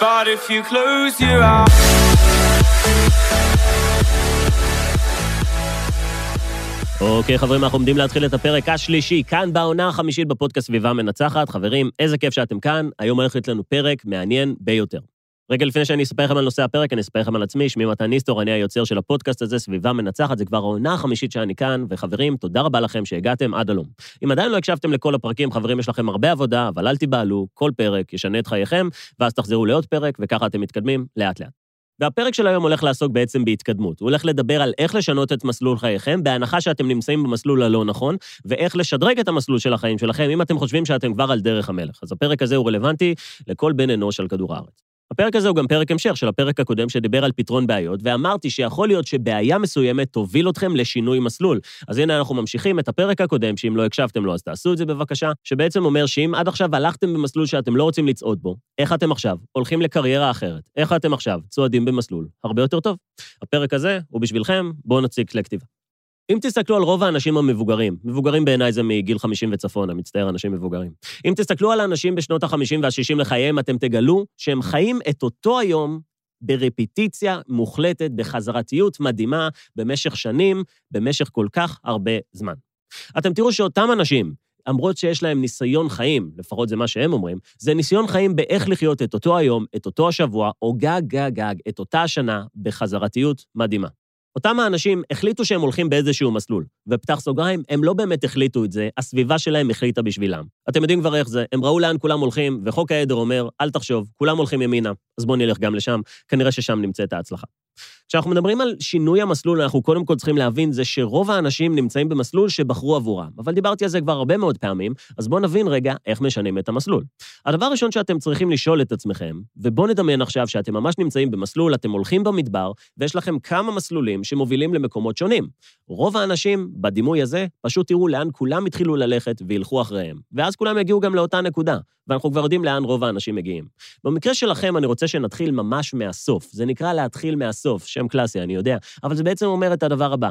But if you close your eyes אוקיי, חברים, אנחנו עומדים להתחיל את הפרק השלישי, כאן בעונה החמישית בפודקאסט סביבה מנצחת. חברים, איזה כיף שאתם כאן, היום הולך להיות לנו פרק מעניין ביותר. רגע לפני שאני אספר לכם על נושא הפרק, אני אספר לכם על עצמי, שמי מתן ניסטור, אני היוצר של הפודקאסט הזה, סביבה מנצחת, זה כבר העונה החמישית שאני כאן, וחברים, תודה רבה לכם שהגעתם עד הלום. אם עדיין לא הקשבתם לכל הפרקים, חברים, יש לכם הרבה עבודה, אבל אל תיבהלו, כל פרק ישנה את חייכם, ואז תחזרו לעוד פרק, וככה אתם מתקדמים לאט-לאט. והפרק של היום הולך לעסוק בעצם בהתקדמות. הוא הולך לדבר על איך לשנות את מסלול חייכם, בהנחה שאתם נמצאים במסלול הלא נכון, ואיך לשדרג את המסלול של החיים שלכם, אם אתם חושבים שאתם כבר על דרך המלך. אז הפרק הזה הוא רלוונטי לכל בן אנוש על כדור הארץ. הפרק הזה הוא גם פרק המשך של הפרק הקודם שדיבר על פתרון בעיות, ואמרתי שיכול להיות שבעיה מסוימת תוביל אתכם לשינוי מסלול. אז הנה אנחנו ממשיכים את הפרק הקודם, שאם לא הקשבתם לו אז תעשו את זה בבקשה, שבעצם אומר שאם עד עכשיו הלכתם במסלול שאתם לא רוצים לצעוד בו, איך אתם עכשיו הולכים לקריירה אחרת? איך אתם עכשיו צועדים במסלול הרבה יותר טוב? הפרק הזה הוא בשבילכם, בואו נציג כלי כתיבה. אם תסתכלו על רוב האנשים המבוגרים, מבוגרים בעיניי זה מגיל 50 וצפון, אני מצטער, אנשים מבוגרים. אם תסתכלו על האנשים בשנות ה-50 וה-60 לחייהם, אתם תגלו שהם חיים את אותו היום ברפיטיציה מוחלטת, בחזרתיות מדהימה, במשך שנים, במשך כל כך הרבה זמן. אתם תראו שאותם אנשים, למרות שיש להם ניסיון חיים, לפחות זה מה שהם אומרים, זה ניסיון חיים באיך לחיות את אותו היום, את אותו השבוע, או גג גג גג, את אותה השנה, בחזרתיות מדהימה. אותם האנשים החליטו שהם הולכים באיזשהו מסלול, ופתח סוגריים, הם לא באמת החליטו את זה, הסביבה שלהם החליטה בשבילם. אתם יודעים כבר איך זה, הם ראו לאן כולם הולכים, וחוק העדר אומר, אל תחשוב, כולם הולכים ימינה, אז בואו נלך גם לשם, כנראה ששם נמצאת ההצלחה. כשאנחנו מדברים על שינוי המסלול, אנחנו קודם כל צריכים להבין זה שרוב האנשים נמצאים במסלול שבחרו עבורם. אבל דיברתי על זה כבר הרבה מאוד פעמים, אז בואו נבין רגע איך משנים את המסלול. הדבר הראשון שאתם צריכים לשאול את עצמכם, ובואו נדמיין עכשיו שאתם ממש נמצאים במסלול, אתם הולכים במדבר, ויש לכם כמה מסלולים שמובילים למקומות שונים. רוב האנשים, בדימוי הזה, פשוט תראו לאן כולם התחילו ללכת וילכו אחריהם. ואז כולם יגיעו גם לאותה נקודה, ואנחנו כבר יודעים לאן רוב האנשים מגיעים. במקרה שלכם, אני רוצה שנתחיל ממש מהסוף. זה נקרא להתחיל מהסוף, שם קלאסי, אני יודע, אבל זה בעצם אומר את הדבר הבא: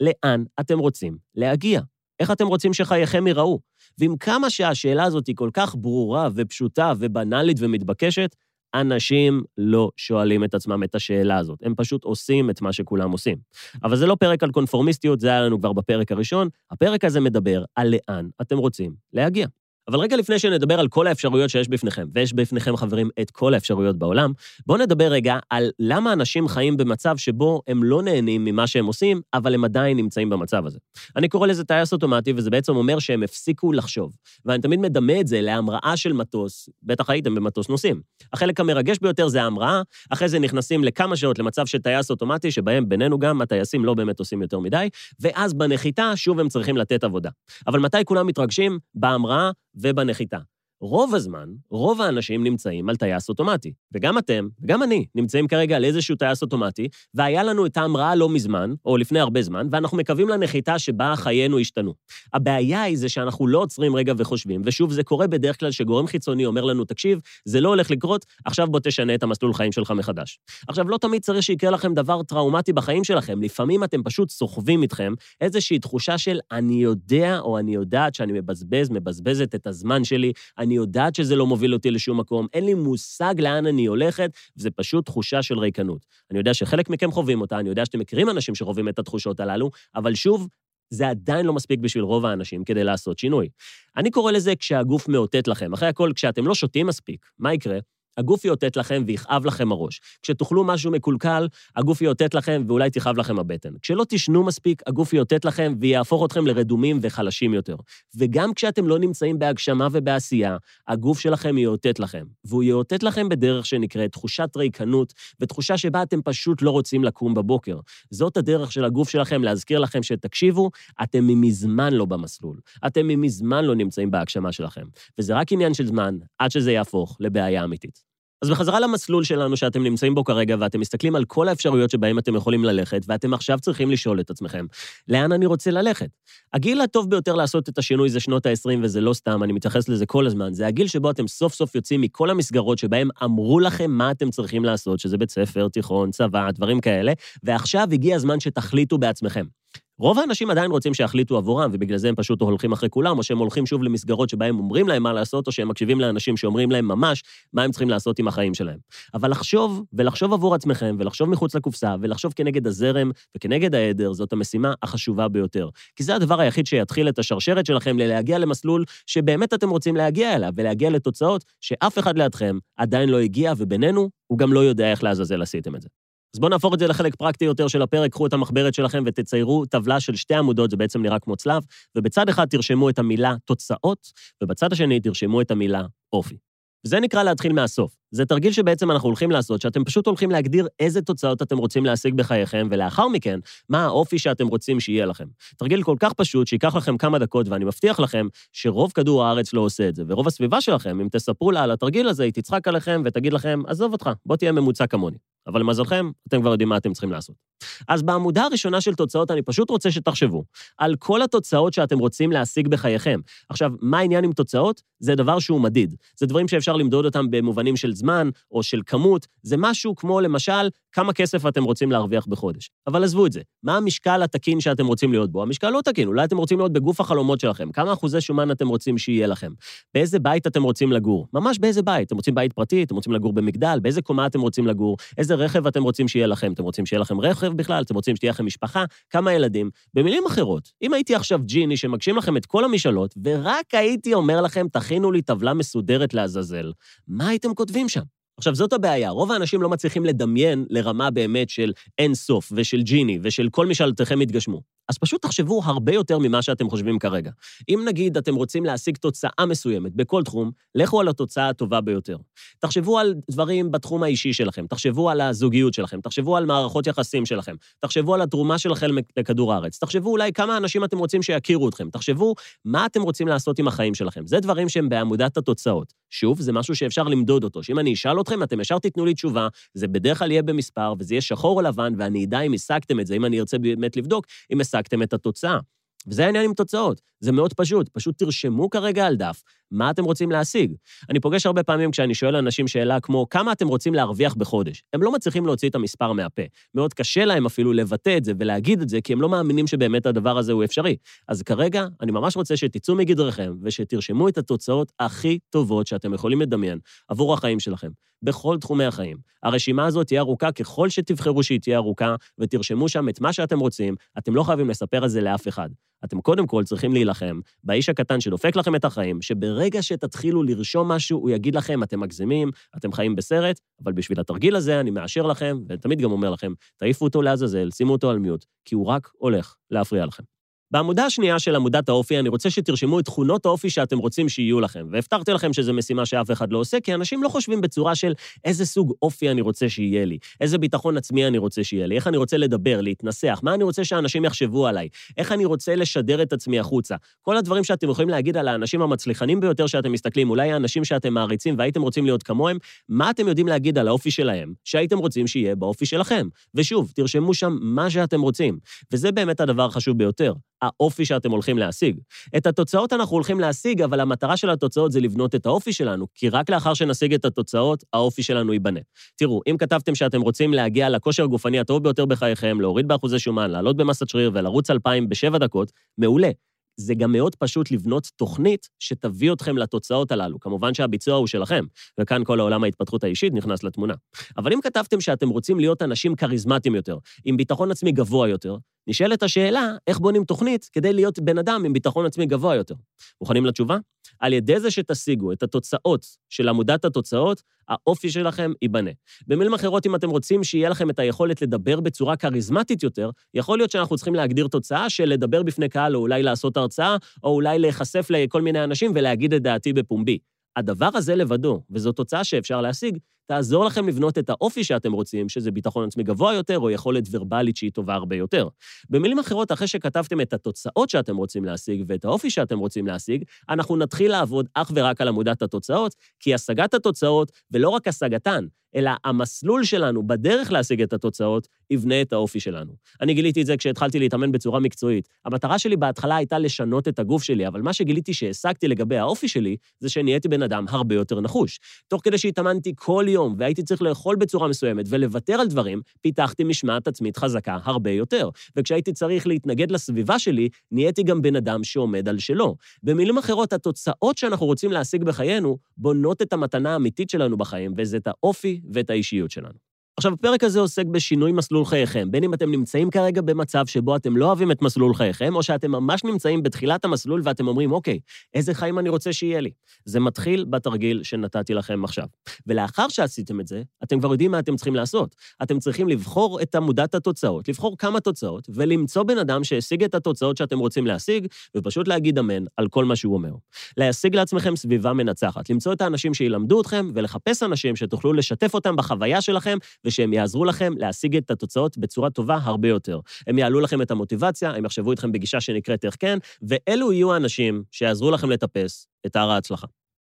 לאן אתם רוצים להגיע? איך אתם רוצים שחייכם ייראו? ועם כמה שהשאלה הזאת היא כל כך ברורה ופשוטה ובנאלית ומתבקשת, אנשים לא שואלים את עצמם את השאלה הזאת, הם פשוט עושים את מה שכולם עושים. אבל זה לא פרק על קונפורמיסטיות, זה היה לנו כבר בפרק הראשון. הפרק הזה מדבר על לאן אתם רוצים להגיע. אבל רגע לפני שנדבר על כל האפשרויות שיש בפניכם, ויש בפניכם, חברים, את כל האפשרויות בעולם, בואו נדבר רגע על למה אנשים חיים במצב שבו הם לא נהנים ממה שהם עושים, אבל הם עדיין נמצאים במצב הזה. אני קורא לזה טייס אוטומטי, וזה בעצם אומר שהם הפסיקו לחשוב. ואני תמיד מדמה את זה להמראה של מטוס, בטח הייתם במטוס נוסעים. החלק המרגש ביותר זה ההמראה, אחרי זה נכנסים לכמה שעות למצב של טייס אוטומטי, שבהם בינינו גם הטייסים לא באמת עושים יותר מדי, ואז בנחיתה שוב הם צריכים לתת עבודה. אבל מתי כולם מתרגשים? בהמראה ובנחיתה. רוב הזמן, רוב האנשים נמצאים על טייס אוטומטי. וגם אתם, וגם אני, נמצאים כרגע על איזשהו טייס אוטומטי, והיה לנו את ההמראה לא מזמן, או לפני הרבה זמן, ואנחנו מקווים לנחיתה שבה חיינו השתנו. הבעיה היא זה שאנחנו לא עוצרים רגע וחושבים, ושוב, זה קורה בדרך כלל שגורם חיצוני אומר לנו, תקשיב, זה לא הולך לקרות, עכשיו בוא תשנה את המסלול חיים שלך מחדש. עכשיו, לא תמיד צריך שיקרה לכם דבר טראומטי בחיים שלכם, לפעמים אתם פשוט סוחבים איתכם איזושהי תחושה של אני יודע או אני יודעת שאני מבזבז, מבזבזת את הזמן שלי, יודעת שזה לא מוביל אותי לשום מקום, אין לי מושג לאן אני הולכת, וזה פשוט תחושה של ריקנות. אני יודע שחלק מכם חווים אותה, אני יודע שאתם מכירים אנשים שחווים את התחושות הללו, אבל שוב, זה עדיין לא מספיק בשביל רוב האנשים כדי לעשות שינוי. אני קורא לזה כשהגוף מאותת לכם. אחרי הכל, כשאתם לא שותים מספיק, מה יקרה? הגוף יאותת לכם ויכאב לכם הראש. כשתאכלו משהו מקולקל, הגוף יאותת לכם ואולי תכאב לכם הבטן. כשלא תשנו מספיק, הגוף יאותת לכם ויהפוך אתכם לרדומים וחלשים יותר. וגם כשאתם לא נמצאים בהגשמה ובעשייה, הגוף שלכם יאותת לכם. והוא יאותת לכם בדרך שנקראת תחושת ריקנות, ותחושה שבה אתם פשוט לא רוצים לקום בבוקר. זאת הדרך של הגוף שלכם להזכיר לכם שתקשיבו, אתם מזמן לא במסלול. אתם מזמן לא נמצאים בהגשמה שלכם. וזה רק עניין של זמן עד שזה יהפוך לבעיה אמיתית. אז בחזרה למסלול שלנו שאתם נמצאים בו כרגע, ואתם מסתכלים על כל האפשרויות שבהן אתם יכולים ללכת, ואתם עכשיו צריכים לשאול את עצמכם, לאן אני רוצה ללכת? הגיל הטוב ביותר לעשות את השינוי זה שנות ה-20, וזה לא סתם, אני מתייחס לזה כל הזמן. זה הגיל שבו אתם סוף סוף יוצאים מכל המסגרות שבהן אמרו לכם מה אתם צריכים לעשות, שזה בית ספר, תיכון, צבא, דברים כאלה, ועכשיו הגיע הזמן שתחליטו בעצמכם. רוב האנשים עדיין רוצים שיחליטו עבורם, ובגלל זה הם פשוט הולכים אחרי כולם, או שהם הולכים שוב למסגרות שבהם אומרים להם מה לעשות, או שהם מקשיבים לאנשים שאומרים להם ממש מה הם צריכים לעשות עם החיים שלהם. אבל לחשוב, ולחשוב עבור עצמכם, ולחשוב מחוץ לקופסה, ולחשוב כנגד הזרם וכנגד העדר, זאת המשימה החשובה ביותר. כי זה הדבר היחיד שיתחיל את השרשרת שלכם ללהגיע למסלול שבאמת אתם רוצים להגיע אליו, ולהגיע לתוצאות שאף אחד לידכם עדיין לא הגיע, ובינינו, הוא גם לא יודע איך לעזאזל עשיתם את זה. אז בואו נהפוך את זה לחלק פרקטי יותר של הפרק, קחו את המחברת שלכם ותציירו טבלה של שתי עמודות, זה בעצם נראה כמו צלב, ובצד אחד תרשמו את המילה תוצאות, ובצד השני תרשמו את המילה אופי. וזה נקרא להתחיל מהסוף. זה תרגיל שבעצם אנחנו הולכים לעשות, שאתם פשוט הולכים להגדיר איזה תוצאות אתם רוצים להשיג בחייכם, ולאחר מכן, מה האופי שאתם רוצים שיהיה לכם. תרגיל כל כך פשוט, שייקח לכם כמה דקות, ואני מבטיח לכם שרוב כדור הארץ לא עושה את זה. ורוב הסביבה שלכם, אם תספרו לה על התרגיל הזה, היא תצחק עליכם ותגיד לכם, עזוב אותך, בוא תהיה ממוצע כמוני. אבל למזלכם, אתם כבר יודעים מה אתם צריכים לעשות. אז בעמודה הראשונה של תוצאות, אני פשוט רוצה שתחשבו על כל התוצאות שאתם רוצים להשיג בחייכם. עכשיו, מה העניין עם תוצאות? זה דבר שהוא מדיד. זה דברים שאפשר למדוד אותם במובנים של זמן או של כמות. זה משהו כמו, למשל, כמה כסף אתם רוצים להרוויח בחודש. אבל עזבו את זה, מה המשקל התקין שאתם רוצים להיות בו? המשקל לא תקין, אולי אתם רוצים להיות בגוף החלומות שלכם. כמה אחוזי שומן אתם רוצים שיהיה לכם? באיזה בית אתם רוצים לגור? ממש באיזה בית. אתם רוצים בית פרטי? אתם רוצים לגור במגדל? באיזה קומה אתם רוצים לגור? איזה רכב אתם רוצים שיהיה לכם? אתם רוצים שיהיה לכם רכב בכלל? אתם רוצים שתהיה לכם משפחה? כמה ילדים? במילים אחרות, אם הייתי עכשיו ג'יני שמגשים לכם את כל המשאלות, ורק הייתי אומר לכם, תכינו לי טבלה מסודרת לעזאזל, מה הייתם כותבים שם? עכשיו, זאת הבעיה, רוב האנשים לא מצליחים לדמיין לרמה באמת של אין סוף, ושל ג'יני, ושל כל משאלתכם יתגשמו. אז פשוט תחשבו הרבה יותר ממה שאתם חושבים כרגע. אם נגיד אתם רוצים להשיג תוצאה מסוימת בכל תחום, לכו על התוצאה הטובה ביותר. תחשבו על דברים בתחום האישי שלכם, תחשבו על הזוגיות שלכם, תחשבו על מערכות יחסים שלכם, תחשבו על התרומה שלכם לכדור הארץ, תחשבו אולי כמה אנשים אתם רוצים שיכירו אתכם, תחשבו מה אתם רוצים לעשות עם החיים שלכם. זה דברים שהם בעמודת התוצאות. שוב, זה משהו שאפשר למדוד אותו, שאם אני אשאל אתכם, אתם ישר תיתנו לי תשובה, זה בדרך כלל יהיה במספר, וזה יהיה שחור או לבן, ואני אדע אם השגתם את זה, אם אני ארצה באמת לבדוק, אם השגתם את התוצאה. וזה העניין עם תוצאות. זה מאוד פשוט, פשוט תרשמו כרגע על דף מה אתם רוצים להשיג. אני פוגש הרבה פעמים כשאני שואל אנשים שאלה כמו, כמה אתם רוצים להרוויח בחודש? הם לא מצליחים להוציא את המספר מהפה. מאוד קשה להם אפילו לבטא את זה ולהגיד את זה, כי הם לא מאמינים שבאמת הדבר הזה הוא אפשרי. אז כרגע, אני ממש רוצה שתצאו מגדרכם ושתרשמו את התוצאות הכי טובות שאתם יכולים לדמיין עבור החיים שלכם, בכל תחומי החיים. הרשימה הזאת תהיה ארוכה ככל שתבחרו שהיא תהיה ארוכה, ותרשמו שם את מה שאתם רוצים, אתם לא חייבים לספר על זה לאף אחד. אתם קודם כל צריכים להילחם באיש הקטן שדופק לכם את החיים, שברגע שתתחילו לרשום משהו, הוא יגיד לכם, אתם מגזימים, אתם חיים בסרט, אבל בשביל התרגיל הזה אני מאשר לכם, ותמיד גם אומר לכם, תעיפו אותו לעזאזל, שימו אותו על מיוט, כי הוא רק הולך להפריע לכם. בעמודה השנייה של עמודת האופי, אני רוצה שתרשמו את תכונות האופי שאתם רוצים שיהיו לכם. והבטחתי לכם שזו משימה שאף אחד לא עושה, כי אנשים לא חושבים בצורה של איזה סוג אופי אני רוצה שיהיה לי, איזה ביטחון עצמי אני רוצה שיהיה לי, איך אני רוצה לדבר, להתנסח, מה אני רוצה שאנשים יחשבו עליי, איך אני רוצה לשדר את עצמי החוצה. כל הדברים שאתם יכולים להגיד על האנשים המצליחנים ביותר שאתם מסתכלים, אולי האנשים שאתם מעריצים והייתם רוצים להיות כמוהם, מה אתם יודעים להגיד על האופי שלהם, שהייתם רוצים שיהיה באופי שלכם. ושוב, תרשמו שם מה שאתם רוצים. וזה באמת הדבר החשוב ביותר. האופי שאתם הולכים להשיג. את התוצאות אנחנו הולכים להשיג, אבל המטרה של התוצאות זה לבנות את האופי שלנו, כי רק לאחר שנשיג את התוצאות, האופי שלנו ייבנה. תראו, אם כתבתם שאתם רוצים להגיע לכושר הגופני הטוב ביותר בחייכם, להוריד באחוזי שומן, לעלות במסת שריר ולרוץ אלפיים בשבע דקות, מעולה. זה גם מאוד פשוט לבנות תוכנית שתביא אתכם לתוצאות הללו. כמובן שהביצוע הוא שלכם, וכאן כל העולם ההתפתחות האישית נכנס לתמונה. אבל אם כתבתם שאתם רוצים להיות אנשים כריזמטיים יותר, עם ביטחון עצמי גבוה יותר, נשאלת השאלה, איך בונים תוכנית כדי להיות בן אדם עם ביטחון עצמי גבוה יותר? מוכנים לתשובה? על ידי זה שתשיגו את התוצאות של עמודת התוצאות, האופי שלכם ייבנה. במילים אחרות, אם אתם רוצים שיהיה לכם את היכולת לדבר בצורה כריזמטית יותר, יכול להיות שאנחנו צריכים להגדיר תוצאה של לדבר בפני קהל, או אולי לעשות הרצאה, או אולי להיחשף לכל מיני אנשים ולהגיד את דעתי בפומבי. הדבר הזה לבדו, וזו תוצאה שאפשר להשיג, תעזור לכם לבנות את האופי שאתם רוצים, שזה ביטחון עצמי גבוה יותר, או יכולת ורבלית שהיא טובה הרבה יותר. במילים אחרות, אחרי שכתבתם את התוצאות שאתם רוצים להשיג ואת האופי שאתם רוצים להשיג, אנחנו נתחיל לעבוד אך ורק על עמודת התוצאות, כי השגת התוצאות, ולא רק השגתן, אלא המסלול שלנו בדרך להשיג את התוצאות, יבנה את האופי שלנו. אני גיליתי את זה כשהתחלתי להתאמן בצורה מקצועית. המטרה שלי בהתחלה הייתה לשנות את הגוף שלי, אבל מה שגיליתי שהשגתי לגבי האופי שלי, זה שנהייתי בן אדם הרבה יותר נחוש. תוך כדי שהתאמנתי כל יום, והייתי צריך לאכול בצורה מסוימת ולוותר על דברים, פיתחתי משמעת עצמית חזקה הרבה יותר. וכשהייתי צריך להתנגד לסביבה שלי, נהייתי גם בן אדם שעומד על שלו. במילים אחרות, התוצאות שאנחנו רוצים להשיג בחיינו בונות את המתנה האמיתית שלנו בחיים, וזה את האופי ואת האישיות שלנו. עכשיו, הפרק הזה עוסק בשינוי מסלול חייכם, בין אם אתם נמצאים כרגע במצב שבו אתם לא אוהבים את מסלול חייכם, או שאתם ממש נמצאים בתחילת המסלול ואתם אומרים, אוקיי, איזה חיים אני רוצה שיהיה לי? זה מתחיל בתרגיל שנתתי לכם עכשיו. ולאחר שעשיתם את זה, אתם כבר יודעים מה אתם צריכים לעשות. אתם צריכים לבחור את עמודת התוצאות, לבחור כמה תוצאות, ולמצוא בן אדם שהשיג את התוצאות שאתם רוצים להשיג, ופשוט להגיד אמן על כל מה שהוא אומר. להשיג לעצמכם סביבה מנצחת, למצוא את האנשים שילמדו אתכם, ולחפש אנשים שתוכלו לשתף אותם בחוויה שלכם, ושהם יעזרו לכם להשיג את התוצאות בצורה טובה הרבה יותר. הם יעלו לכם את המוטיבציה, הם יחשבו איתכם בגישה שנקראת איך כן, ואלו יהיו האנשים שיעזרו לכם לטפס את הר ההצלחה.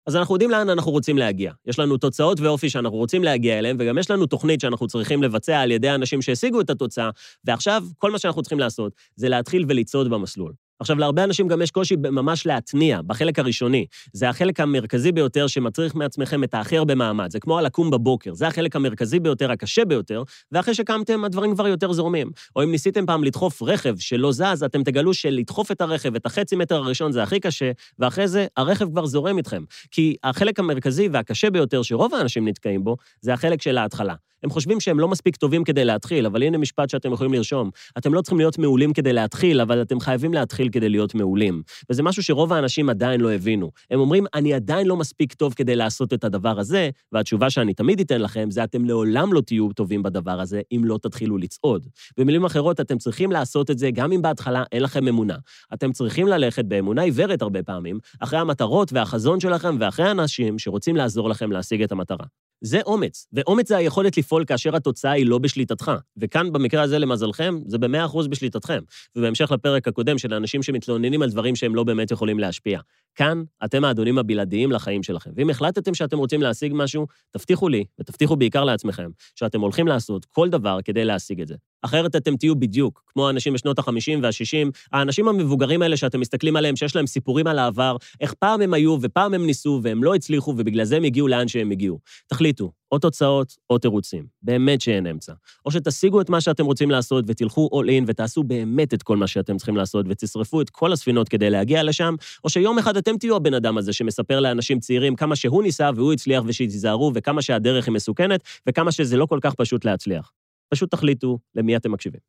אז אנחנו יודעים לאן אנחנו רוצים להגיע. יש לנו תוצאות ואופי שאנחנו רוצים להגיע אליהם, וגם יש לנו תוכנית שאנחנו צריכים לבצע על ידי האנשים שהשיגו את התוצאה, ועכשיו כל מה שאנחנו צריכים לעשות זה להתחיל ולצעוד במסלול. עכשיו, להרבה אנשים גם יש קושי ממש להתניע, בחלק הראשוני. זה החלק המרכזי ביותר שמצריך מעצמכם את האחר במעמד. זה כמו הלקום בבוקר, זה החלק המרכזי ביותר, הקשה ביותר, ואחרי שקמתם, הדברים כבר יותר זורמים. או אם ניסיתם פעם לדחוף רכב שלא זז, אתם תגלו שלדחוף את הרכב, את החצי מטר הראשון זה הכי קשה, ואחרי זה הרכב כבר זורם איתכם. כי החלק המרכזי והקשה ביותר שרוב האנשים נתקעים בו, זה החלק של ההתחלה. הם חושבים שהם לא מספיק טובים כדי להתחיל, אבל הנה משפט שאתם יכולים לרשום. אתם לא צריכים להיות מעולים כדי להתחיל, אבל אתם חייבים להתחיל כדי להיות מעולים. וזה משהו שרוב האנשים עדיין לא הבינו. הם אומרים, אני עדיין לא מספיק טוב כדי לעשות את הדבר הזה, והתשובה שאני תמיד אתן לכם זה, אתם לעולם לא תהיו טובים בדבר הזה, אם לא תתחילו לצעוד. במילים אחרות, אתם צריכים לעשות את זה גם אם בהתחלה אין לכם אמונה. אתם צריכים ללכת באמונה עיוורת הרבה פעמים, אחרי המטרות והחזון שלכם ואחרי האנשים שרוצים לעזור לכם להשיג את המטרה. זה אומץ, ואומץ זה היכולת לפעול כאשר התוצאה היא לא בשליטתך. וכאן, במקרה הזה, למזלכם, זה במאה אחוז בשליטתכם. ובהמשך לפרק הקודם של האנשים שמתלוננים על דברים שהם לא באמת יכולים להשפיע. כאן, אתם האדונים הבלעדיים לחיים שלכם. ואם החלטתם שאתם רוצים להשיג משהו, תבטיחו לי, ותבטיחו בעיקר לעצמכם, שאתם הולכים לעשות כל דבר כדי להשיג את זה. אחרת אתם תהיו בדיוק, כמו האנשים בשנות ה-50 וה-60, האנשים המבוגרים האלה שאתם מסתכלים עליהם, שיש להם סיפורים על העבר, איך פעם הם היו ופעם הם ניסו והם לא הצליחו ובגלל זה הם הגיעו לאן שהם הגיעו. תחליטו, או תוצאות או תירוצים. באמת שאין אמצע. או שתשיגו את מה שאתם רוצים לעשות ותלכו all in ותעשו באמת את כל מה שאתם צריכים לעשות ותשרפו את כל הספינות כדי להגיע לשם, או שיום אחד אתם תהיו הבן אדם הזה שמספר לאנשים צעירים כמה שהוא ניסה והוא הצליח ושתיזהרו וכמה שהדרך היא מסוכנת וכמה שזה לא כל כך פשוט להצליח. פשוט תחליטו למי אתם מקשיבים.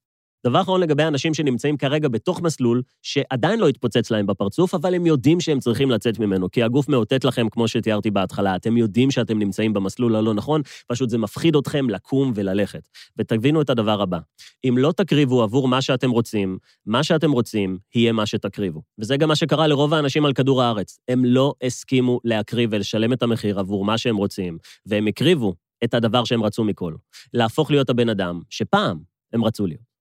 דבר אחרון לגבי אנשים שנמצאים כרגע בתוך מסלול, שעדיין לא התפוצץ להם בפרצוף, אבל הם יודעים שהם צריכים לצאת ממנו, כי הגוף מאותת לכם, כמו שתיארתי בהתחלה, אתם יודעים שאתם נמצאים במסלול הלא נכון, פשוט זה מפחיד אתכם לקום וללכת. ותבינו את הדבר הבא, אם לא תקריבו עבור מה שאתם רוצים, מה שאתם רוצים יהיה מה שתקריבו. וזה גם מה שקרה לרוב האנשים על כדור הארץ. הם לא הסכימו להקריב ולשלם את המחיר עבור מה שהם רוצים, והם הקריבו את הדבר שהם רצו מכל. להפוך להיות הבן אדם שפעם הם רצו להיות.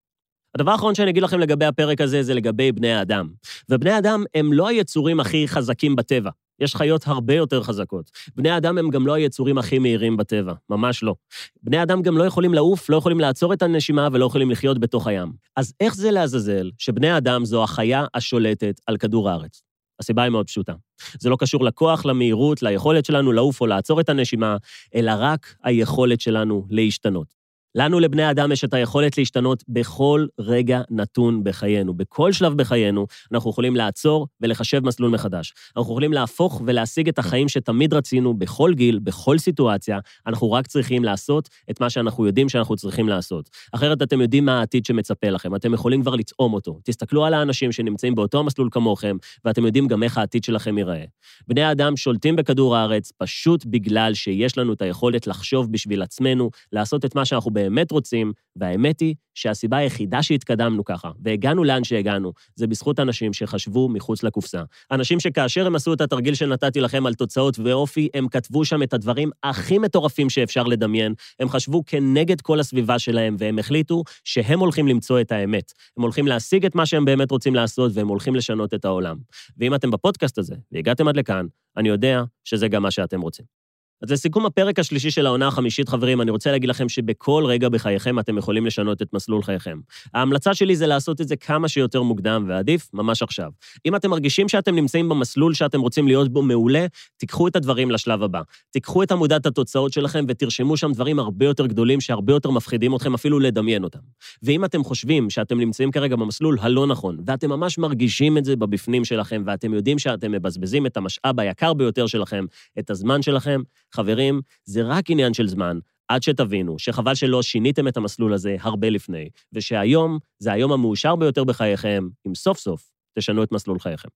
הדבר האחרון שאני אגיד לכם לגבי הפרק הזה זה לגבי בני האדם. ובני האדם הם לא היצורים הכי חזקים בטבע. יש חיות הרבה יותר חזקות. בני האדם הם גם לא היצורים הכי מהירים בטבע, ממש לא. בני אדם גם לא יכולים לעוף, לא יכולים לעצור את הנשימה ולא יכולים לחיות בתוך הים. אז איך זה לעזאזל שבני האדם זו החיה השולטת על כדור הארץ? הסיבה היא מאוד פשוטה. זה לא קשור לכוח, למהירות, ליכולת שלנו לעוף או לעצור את הנשימה, אלא רק היכולת שלנו להשתנות. לנו, לבני אדם, יש את היכולת להשתנות בכל רגע נתון בחיינו. בכל שלב בחיינו אנחנו יכולים לעצור ולחשב מסלול מחדש. אנחנו יכולים להפוך ולהשיג את החיים שתמיד רצינו בכל גיל, בכל סיטואציה. אנחנו רק צריכים לעשות את מה שאנחנו יודעים שאנחנו צריכים לעשות. אחרת אתם יודעים מה העתיד שמצפה לכם, אתם יכולים כבר לטעום אותו. תסתכלו על האנשים שנמצאים באותו המסלול כמוכם, ואתם יודעים גם איך העתיד שלכם ייראה. בני האדם שולטים בכדור הארץ פשוט בגלל שיש לנו את היכולת לחשוב בשביל עצמנו, לעשות את מה שאנחנו באמת רוצים, והאמת היא שהסיבה היחידה שהתקדמנו ככה, והגענו לאן שהגענו, זה בזכות אנשים שחשבו מחוץ לקופסה. אנשים שכאשר הם עשו את התרגיל שנתתי לכם על תוצאות ואופי, הם כתבו שם את הדברים הכי מטורפים שאפשר לדמיין, הם חשבו כנגד כל הסביבה שלהם, והם החליטו שהם הולכים למצוא את האמת. הם הולכים להשיג את מה שהם באמת רוצים לעשות, והם הולכים לשנות את העולם. ואם אתם בפודקאסט הזה, והגעתם עד לכאן, אני יודע שזה גם מה שאתם רוצים. אז לסיכום הפרק השלישי של העונה החמישית, חברים, אני רוצה להגיד לכם שבכל רגע בחייכם אתם יכולים לשנות את מסלול חייכם. ההמלצה שלי זה לעשות את זה כמה שיותר מוקדם, ועדיף ממש עכשיו. אם אתם מרגישים שאתם נמצאים במסלול שאתם רוצים להיות בו מעולה, תיקחו את הדברים לשלב הבא. תיקחו את עמודת התוצאות שלכם ותרשמו שם דברים הרבה יותר גדולים, שהרבה יותר מפחידים אתכם אפילו לדמיין אותם. ואם אתם חושבים שאתם נמצאים כרגע במסלול הלא נכון, ואתם ממש מרגישים את זה בבפנים שלכם, ואתם יודעים שאתם מבזבזים את המשאב היקר ביותר שלכם, את הזמן שלכם, חברים, זה רק עניין של זמן, עד שתבינו שחבל שלא שיניתם את המסלול הזה הרבה לפני, ושהיום זה היום המאושר ביותר בחייכם, אם סוף סוף תשנו את מסלול חייכם.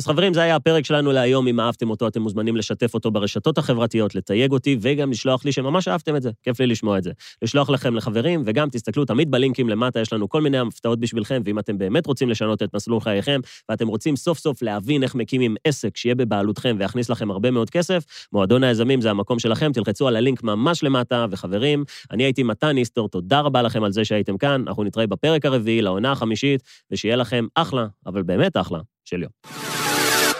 אז חברים, זה היה הפרק שלנו להיום. אם אהבתם אותו, אתם מוזמנים לשתף אותו ברשתות החברתיות, לתייג אותי, וגם לשלוח לי שממש אהבתם את זה. כיף לי לשמוע את זה. לשלוח לכם לחברים, וגם תסתכלו תמיד בלינקים למטה, יש לנו כל מיני הפתעות בשבילכם, ואם אתם באמת רוצים לשנות את מסלול חייכם, ואתם רוצים סוף סוף להבין איך מקימים עסק שיהיה בבעלותכם ויכניס לכם הרבה מאוד כסף, מועדון היזמים זה המקום שלכם, תלחצו על הלינק ממש למטה, וחברים, אני הייתי מתן איסטור, תודה רבה לכם על זה שהייתם כאן, אנחנו נתראה בפרק הרביעי, לעונה החמישית, ושיהיה לכם אחלה, אבל באמת אחלה, של יום.